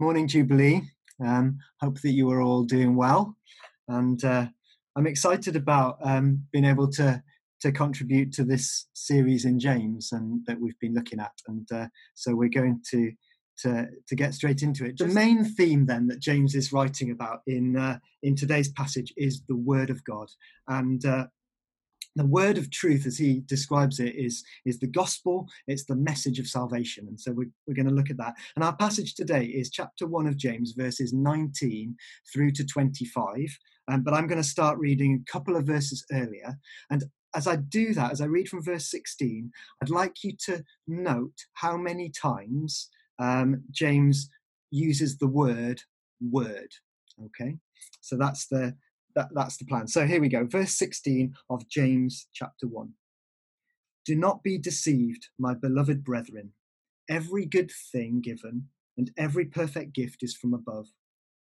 Morning, Jubilee. Um, hope that you are all doing well. And uh, I'm excited about um, being able to, to contribute to this series in James and that we've been looking at. And uh, so we're going to, to, to get straight into it. The main theme then that James is writing about in, uh, in today's passage is the Word of God. And uh, the word of truth as he describes it is is the gospel. It's the message of salvation. And so we're, we're going to look at that. And our passage today is chapter 1 of james verses 19 through to 25 um, but i'm going to start reading a couple of verses earlier. And as i do that as i read from verse 16 i'd like you to note how many times um, james uses the word word. Okay? So that's the that, that's the plan. So here we go. Verse 16 of James chapter 1. Do not be deceived, my beloved brethren. Every good thing given and every perfect gift is from above,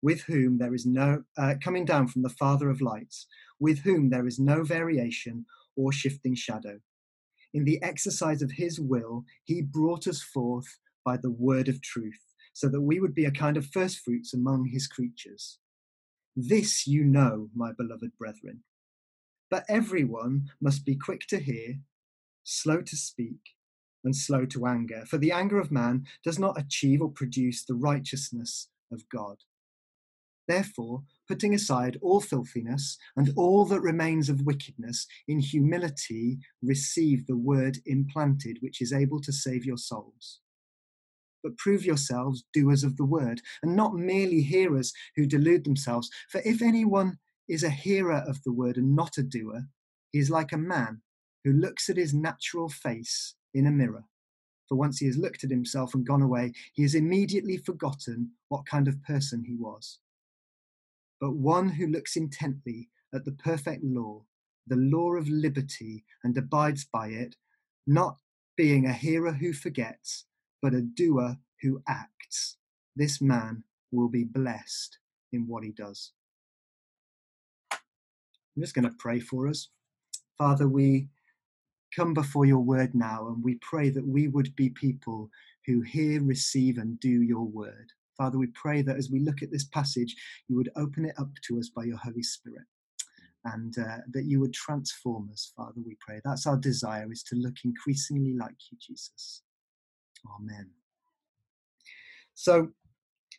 with whom there is no, uh, coming down from the Father of lights, with whom there is no variation or shifting shadow. In the exercise of his will, he brought us forth by the word of truth, so that we would be a kind of firstfruits among his creatures. This you know, my beloved brethren. But everyone must be quick to hear, slow to speak, and slow to anger, for the anger of man does not achieve or produce the righteousness of God. Therefore, putting aside all filthiness and all that remains of wickedness, in humility receive the word implanted, which is able to save your souls but prove yourselves doers of the word, and not merely hearers who delude themselves. For if anyone is a hearer of the word and not a doer, he is like a man who looks at his natural face in a mirror. For once he has looked at himself and gone away, he has immediately forgotten what kind of person he was. But one who looks intently at the perfect law, the law of liberty, and abides by it, not being a hearer who forgets, but a doer who acts. This man will be blessed in what he does. I'm just going to pray for us. Father, we come before your word now and we pray that we would be people who hear, receive, and do your word. Father, we pray that as we look at this passage, you would open it up to us by your Holy Spirit and uh, that you would transform us, Father, we pray. That's our desire, is to look increasingly like you, Jesus. Amen. So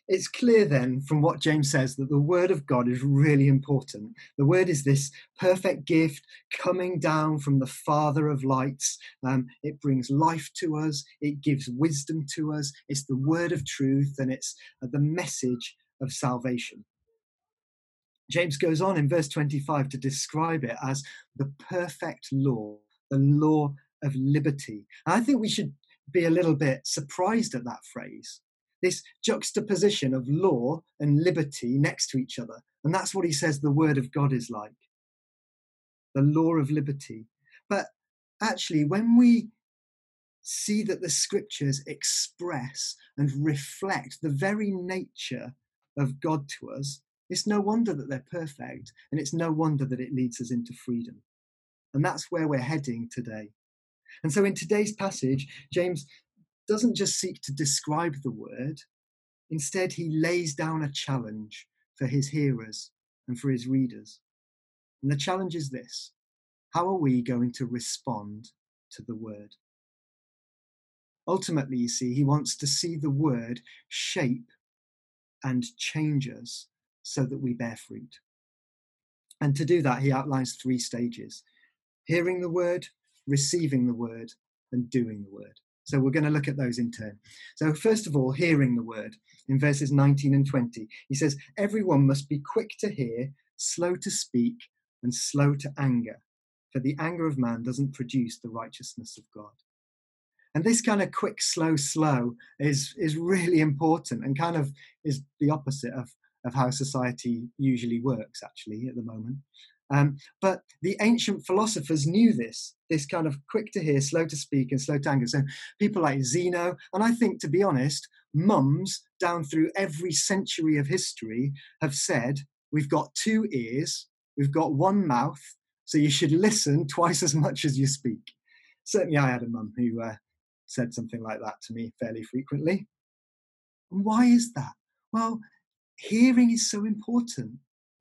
it's clear then from what James says that the word of God is really important. The word is this perfect gift coming down from the Father of lights. Um, it brings life to us, it gives wisdom to us. It's the word of truth and it's uh, the message of salvation. James goes on in verse 25 to describe it as the perfect law, the law of liberty. And I think we should be a little bit surprised at that phrase. This juxtaposition of law and liberty next to each other. And that's what he says the word of God is like the law of liberty. But actually, when we see that the scriptures express and reflect the very nature of God to us, it's no wonder that they're perfect, and it's no wonder that it leads us into freedom. And that's where we're heading today. And so in today's passage, James doesn't just seek to describe the word, instead, he lays down a challenge for his hearers and for his readers. And the challenge is this how are we going to respond to the word? Ultimately, you see, he wants to see the word shape and change us so that we bear fruit. And to do that, he outlines three stages hearing the word, receiving the word, and doing the word. So we're going to look at those in turn. So, first of all, hearing the word in verses 19 and 20. He says, Everyone must be quick to hear, slow to speak, and slow to anger, for the anger of man doesn't produce the righteousness of God. And this kind of quick, slow, slow is, is really important and kind of is the opposite of, of how society usually works, actually, at the moment. Um, but the ancient philosophers knew this, this kind of quick to hear, slow to speak, and slow to anger. So people like Zeno, and I think, to be honest, mums down through every century of history have said, we've got two ears, we've got one mouth, so you should listen twice as much as you speak. Certainly, I had a mum who uh, said something like that to me fairly frequently. And why is that? Well, hearing is so important.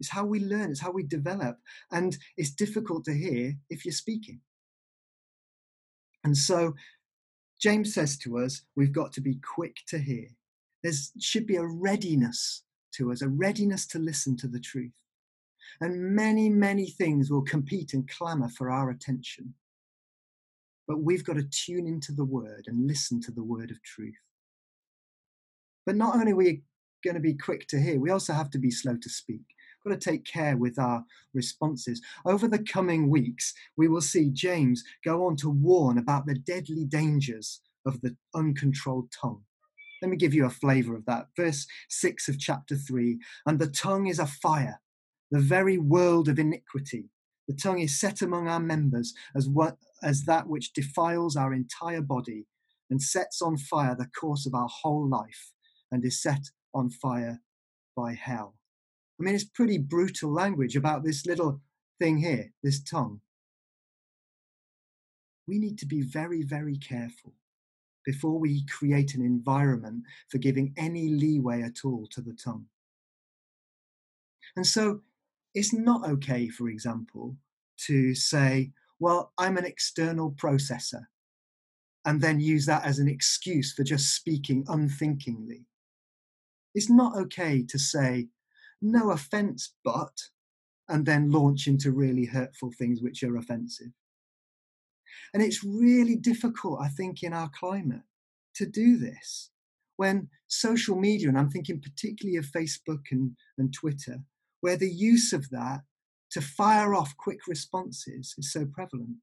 It's how we learn, it's how we develop. And it's difficult to hear if you're speaking. And so James says to us, we've got to be quick to hear. There should be a readiness to us, a readiness to listen to the truth. And many, many things will compete and clamour for our attention. But we've got to tune into the word and listen to the word of truth. But not only are we going to be quick to hear, we also have to be slow to speak. Got to take care with our responses. Over the coming weeks, we will see James go on to warn about the deadly dangers of the uncontrolled tongue. Let me give you a flavour of that. Verse 6 of chapter 3 And the tongue is a fire, the very world of iniquity. The tongue is set among our members as, what, as that which defiles our entire body and sets on fire the course of our whole life and is set on fire by hell. I mean, it's pretty brutal language about this little thing here, this tongue. We need to be very, very careful before we create an environment for giving any leeway at all to the tongue. And so it's not okay, for example, to say, well, I'm an external processor, and then use that as an excuse for just speaking unthinkingly. It's not okay to say, no offense, but, and then launch into really hurtful things which are offensive. And it's really difficult, I think, in our climate to do this when social media, and I'm thinking particularly of Facebook and, and Twitter, where the use of that to fire off quick responses is so prevalent.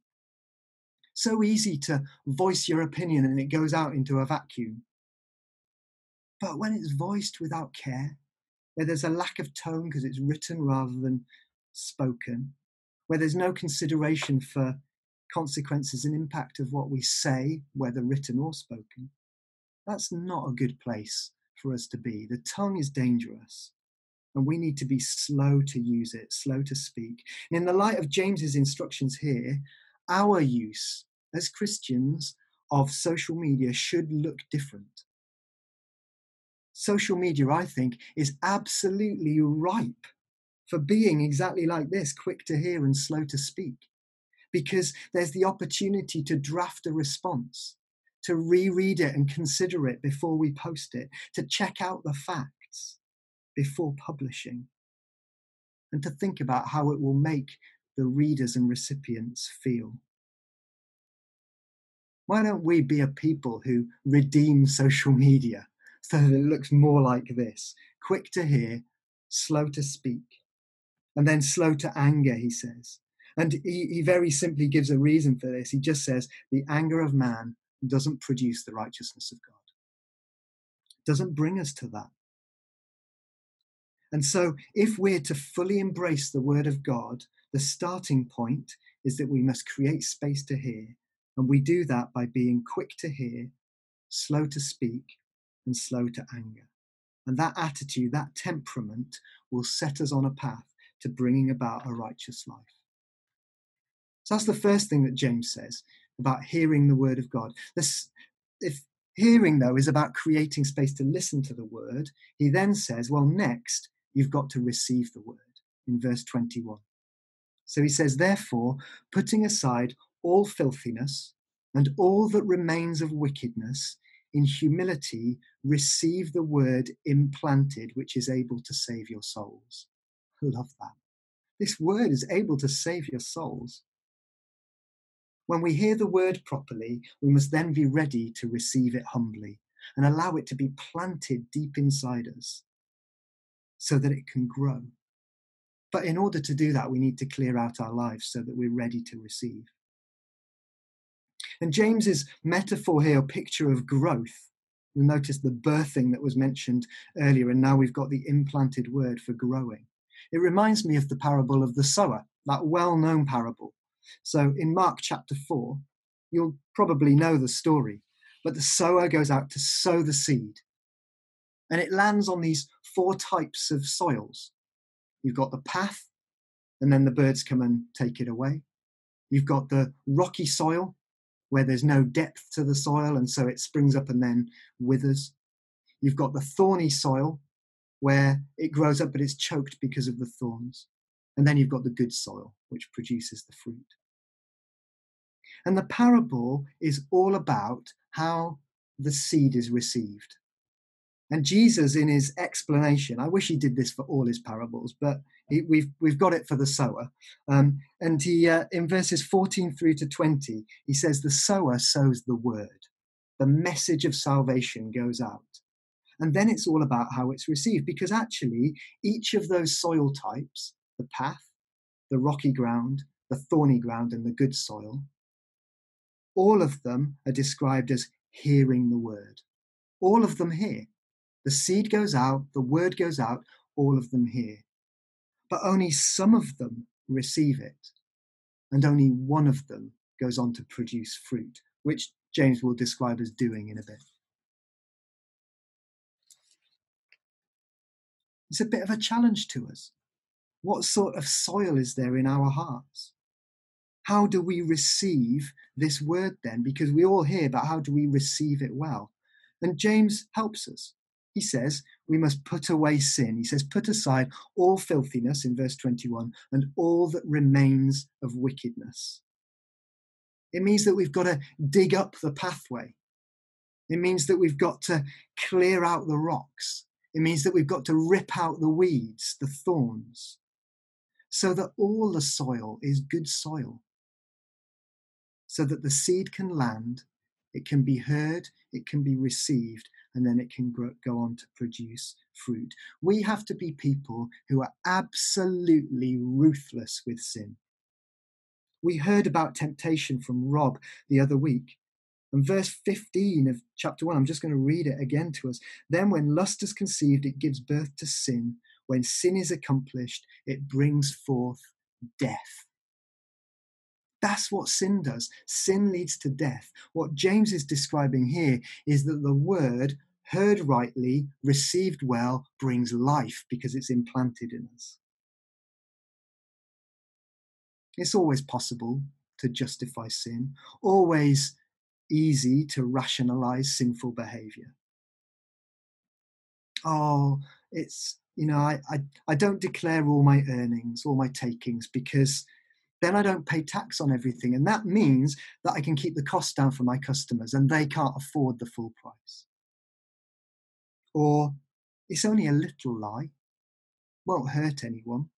So easy to voice your opinion and it goes out into a vacuum. But when it's voiced without care, where there's a lack of tone because it's written rather than spoken, where there's no consideration for consequences and impact of what we say, whether written or spoken, that's not a good place for us to be. The tongue is dangerous and we need to be slow to use it, slow to speak. And in the light of James's instructions here, our use as Christians of social media should look different social media, I think, is absolutely ripe for being exactly like this quick to hear and slow to speak. Because there's the opportunity to draft a response, to reread it and consider it before we post it, to check out the facts before publishing, and to think about how it will make the readers and recipients feel. Why don't we be a people who redeem social media so that it looks more like this quick to hear, slow to speak, and then slow to anger, he says. And he, he very simply gives a reason for this. He just says, the anger of man doesn't produce the righteousness of God, doesn't bring us to that. And so, if we're to fully embrace the word of God, the starting point is that we must create space to hear. And we do that by being quick to hear, slow to speak, and slow to anger. And that attitude, that temperament, will set us on a path to bringing about a righteous life. So that's the first thing that James says about hearing the word of God. This, if hearing, though, is about creating space to listen to the word, he then says, well, next, you've got to receive the word in verse 21. So he says, therefore, putting aside all filthiness and all that remains of wickedness, in humility receive the word implanted, which is able to save your souls. I love that. This word is able to save your souls. When we hear the word properly, we must then be ready to receive it humbly and allow it to be planted deep inside us so that it can grow. But in order to do that, we need to clear out our lives so that we're ready to receive. And James's metaphor here, picture of growth, you'll notice the birthing that was mentioned earlier, and now we've got the implanted word for growing. It reminds me of the parable of the sower, that well known parable. So in Mark chapter 4, you'll probably know the story, but the sower goes out to sow the seed. And it lands on these four types of soils. You've got the path, and then the birds come and take it away. You've got the rocky soil, where there's no depth to the soil and so it springs up and then withers. You've got the thorny soil where it grows up but it's choked because of the thorns. And then you've got the good soil, which produces the fruit. And the parable is all about how the seed is received. And Jesus, in his explanation, I wish he did this for all his parables, but he, we've we've got it for the sower. Um, and he, uh, in verses 14 through to 20, he says, "The sower sows the word. The message of salvation goes out, and then it's all about how it's received. Because actually, each of those soil types, the path, the rocky ground, the thorny ground, and the good soil, all of them are described as hearing the word. All of them hear. The seed goes out, the word goes out, all of them hear. But only some of them receive it, and only one of them goes on to produce fruit, which James will describe as doing in a bit. It's a bit of a challenge to us. What sort of soil is there in our hearts? How do we receive this word then? Because we all hear, but how do we receive it well? And James helps us. He says we must put away sin. He says, put aside all filthiness in verse 21 and all that remains of wickedness. It means that we've got to dig up the pathway. It means that we've got to clear out the rocks. It means that we've got to rip out the weeds, the thorns, so that all the soil is good soil, so that the seed can land, it can be heard, it can be received, and then it can grow, go on to produce fruit. We have to be people who are absolutely ruthless with sin. We heard about temptation from Rob the other week. And verse 15 of chapter 1, I'm just going to read it again to us. Then, when lust is conceived, it gives birth to sin. When sin is accomplished, it brings forth death. That's what sin does. Sin leads to death. What James is describing here is that the word, heard rightly, received well, brings life because it's implanted in us. It's always possible to justify sin, always easy to rationalize sinful behavior. Oh, it's, you know, I, I, I don't declare all my earnings, all my takings, because then I don't pay tax on everything. And that means that I can keep the cost down for my customers and they can't afford the full price. Or it's only a little lie, won't hurt anyone.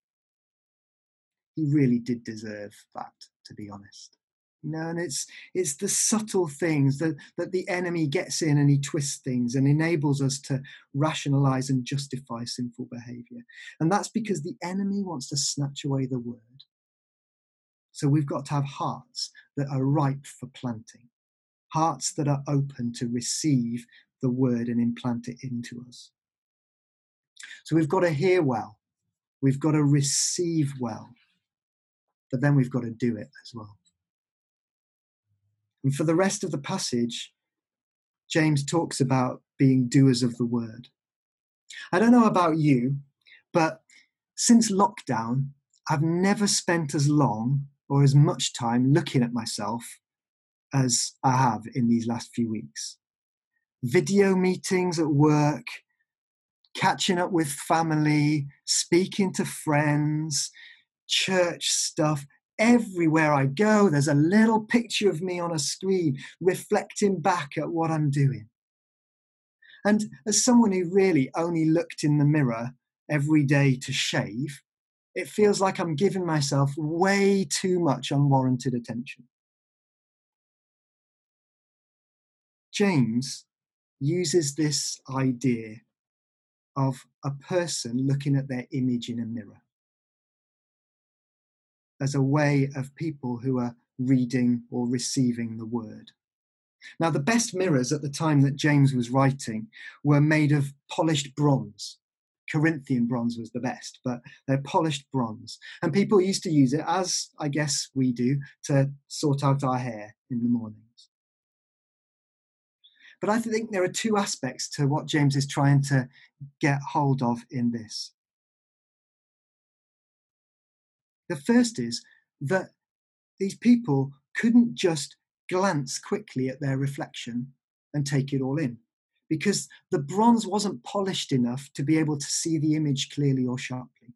He really did deserve that, to be honest. You know, and it's it's the subtle things that, that the enemy gets in and he twists things and enables us to rationalize and justify sinful behavior. And that's because the enemy wants to snatch away the word so we've got to have hearts that are ripe for planting, hearts that are open to receive the word and implant it into us. So we've got to hear well, we've got to receive well, but then we've got to do it as well. And for the rest of the passage, James talks about being doers of the word. I don't know about you, but since lockdown, I've never spent as long or as much time looking at myself as I have in these last few weeks. Video meetings at work, catching up with family, speaking to friends, church stuff. Everywhere I go, there's a little picture of me on a screen reflecting back at what I'm doing. And as someone who really only looked in the mirror every day to shave, it feels like I'm giving myself way too much unwarranted attention. James uses this idea of a person looking at their image in a mirror as a way of people who are reading or receiving the word. Now, the best mirrors at the time that James was writing were made of polished bronze. Corinthian bronze was the best, but they're polished bronze. And people used to use it, as I guess we do, to sort out our hair in the mornings. But I think there are two aspects to what James is trying to get hold of in this. The first is that these people couldn't just glance quickly at their reflection and take it all in because the bronze wasn't polished enough to be able to see the image clearly or sharply.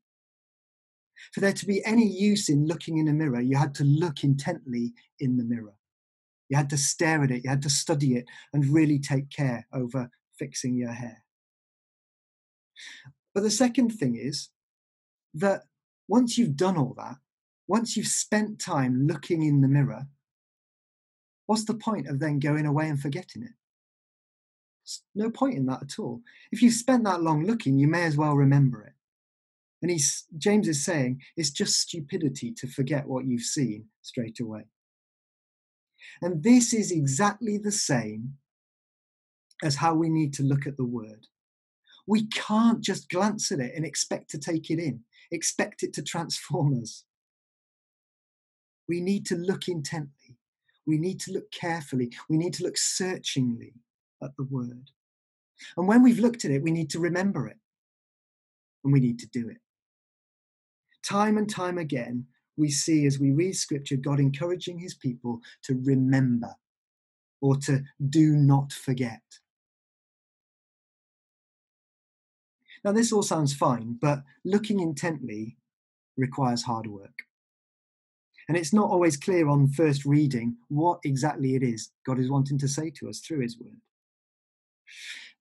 For there to be any use in looking in a mirror, you had to look intently in the mirror. You had to stare at it, you had to study it, and really take care over fixing your hair. But the second thing is that once you've done all that, once you've spent time looking in the mirror, what's the point of then going away and forgetting it? No point in that at all. If you've spent that long looking, you may as well remember it. And he's, James is saying it's just stupidity to forget what you've seen straight away. And this is exactly the same as how we need to look at the word. We can't just glance at it and expect to take it in, expect it to transform us. We need to look intently. We need to look carefully. We need to look searchingly at the word. And when we've looked at it, we need to remember it and we need to do it. Time and time again, we see as we read scripture God encouraging his people to remember or to do not forget. Now, this all sounds fine, but looking intently requires hard work. And it's not always clear on first reading what exactly it is God is wanting to say to us through his word.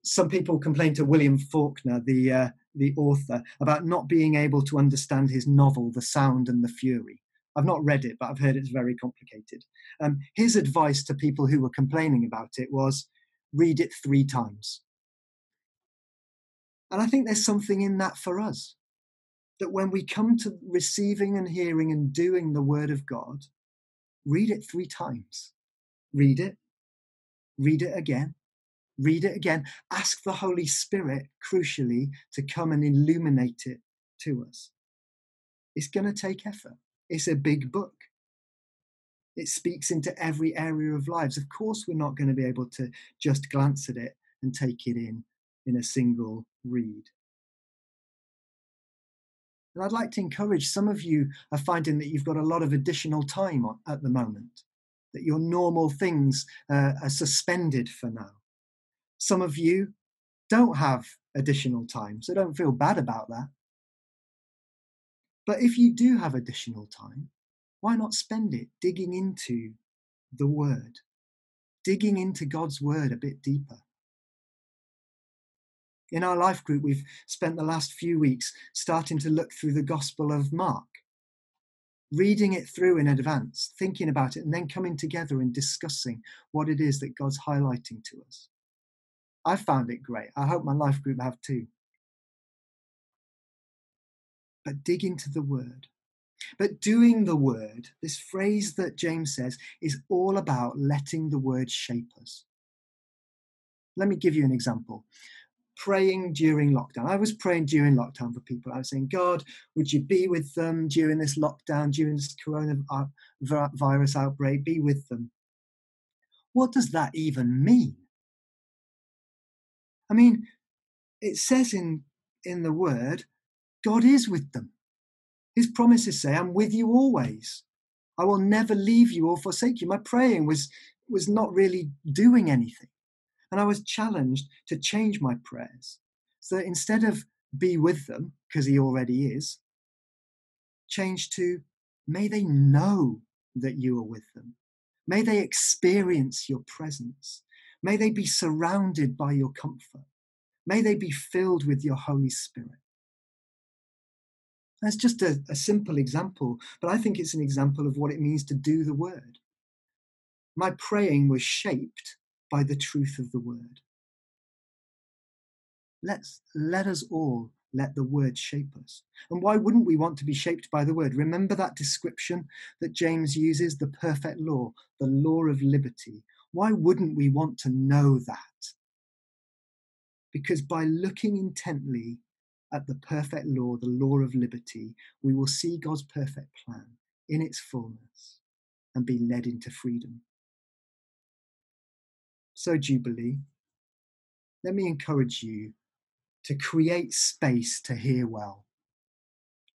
Some people complain to William Faulkner, the, uh, the author, about not being able to understand his novel, The Sound and the Fury. I've not read it, but I've heard it's very complicated. Um, his advice to people who were complaining about it was read it three times. And I think there's something in that for us. That when we come to receiving and hearing and doing the word of God, read it three times. Read it, read it again, read it again. Ask the Holy Spirit, crucially, to come and illuminate it to us. It's going to take effort. It's a big book. It speaks into every area of lives. Of course, we're not going to be able to just glance at it and take it in in a single read. And I'd like to encourage some of you are finding that you've got a lot of additional time at the moment, that your normal things uh, are suspended for now. Some of you don't have additional time, so don't feel bad about that. But if you do have additional time, why not spend it digging into the Word, digging into God's Word a bit deeper? In our life group, we've spent the last few weeks starting to look through the Gospel of Mark, reading it through in advance, thinking about it, and then coming together and discussing what it is that God's highlighting to us. I found it great. I hope my life group have too. But dig into the word. But doing the word, this phrase that James says, is all about letting the word shape us. Let me give you an example. Praying during lockdown. I was praying during lockdown for people. I was saying, God, would you be with them during this lockdown, during this coronavirus uh, outbreak? Be with them. What does that even mean? I mean, it says in, in the word, God is with them. His promises say, I'm with you always. I will never leave you or forsake you. My praying was, was not really doing anything. And I was challenged to change my prayers. So that instead of be with them, because he already is, change to may they know that you are with them. May they experience your presence. May they be surrounded by your comfort. May they be filled with your Holy Spirit. That's just a, a, simple example, but I think it's an example of what it means to do the word. My praying was shaped by the truth of the word. Let's let us all let the word shape us. And why wouldn't we want to be shaped by the word? Remember that description that James uses, the perfect law, the law of liberty. Why wouldn't we want to know that? Because by looking intently at the perfect law, the law of liberty, we will see God's perfect plan in its fullness and be led into freedom. So, Jubilee, let me encourage you to create space to hear well.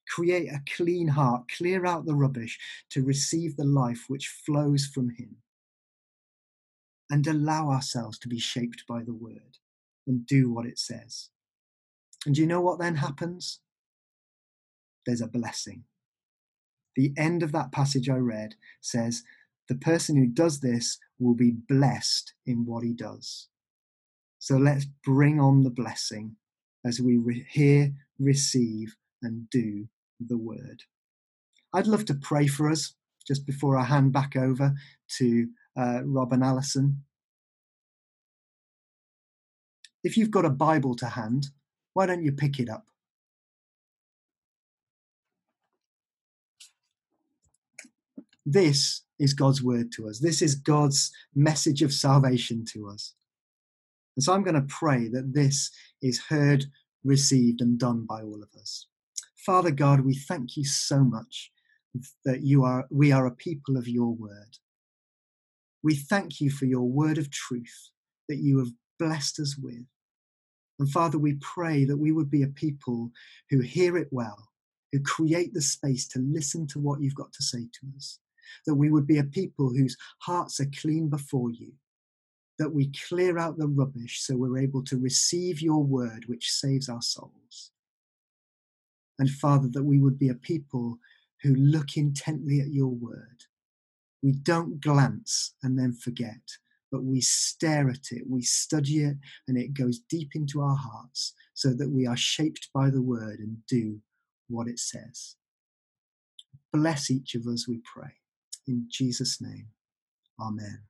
Create a clean heart, clear out the rubbish to receive the life which flows from Him and allow ourselves to be shaped by the word. and do what it says. And do you know what then happens? There's a blessing. The end of that passage I read says, The person who does this will be blessed in what he does. So let's bring on the blessing as we re- hear, receive, and do the word. I'd love to pray for us just before I hand back over to uh, Rob and Alison. If you've got a Bible to hand, why don't you pick it up? This is God's word to us. This is God's message of salvation to us. And so I'm going to pray that this is heard, received, and done by all of us. Father God, we thank you so much that you are we are a people of your word. We thank you for your word of truth that you have blessed us with. And Father, we pray that we would be a people who hear it well, who create the space to listen to what you've got to say to us, that we would be a people whose hearts are clean before you, that we clear out the rubbish so we're able to receive your word, which saves our souls. And Father, that we would be a people who look intently at your word. We don't glance and then forget, but we stare at it, we study it, and it goes deep into our hearts so that we are shaped by the word and do what it says. Bless each of us, we pray. In Jesus' name, amen.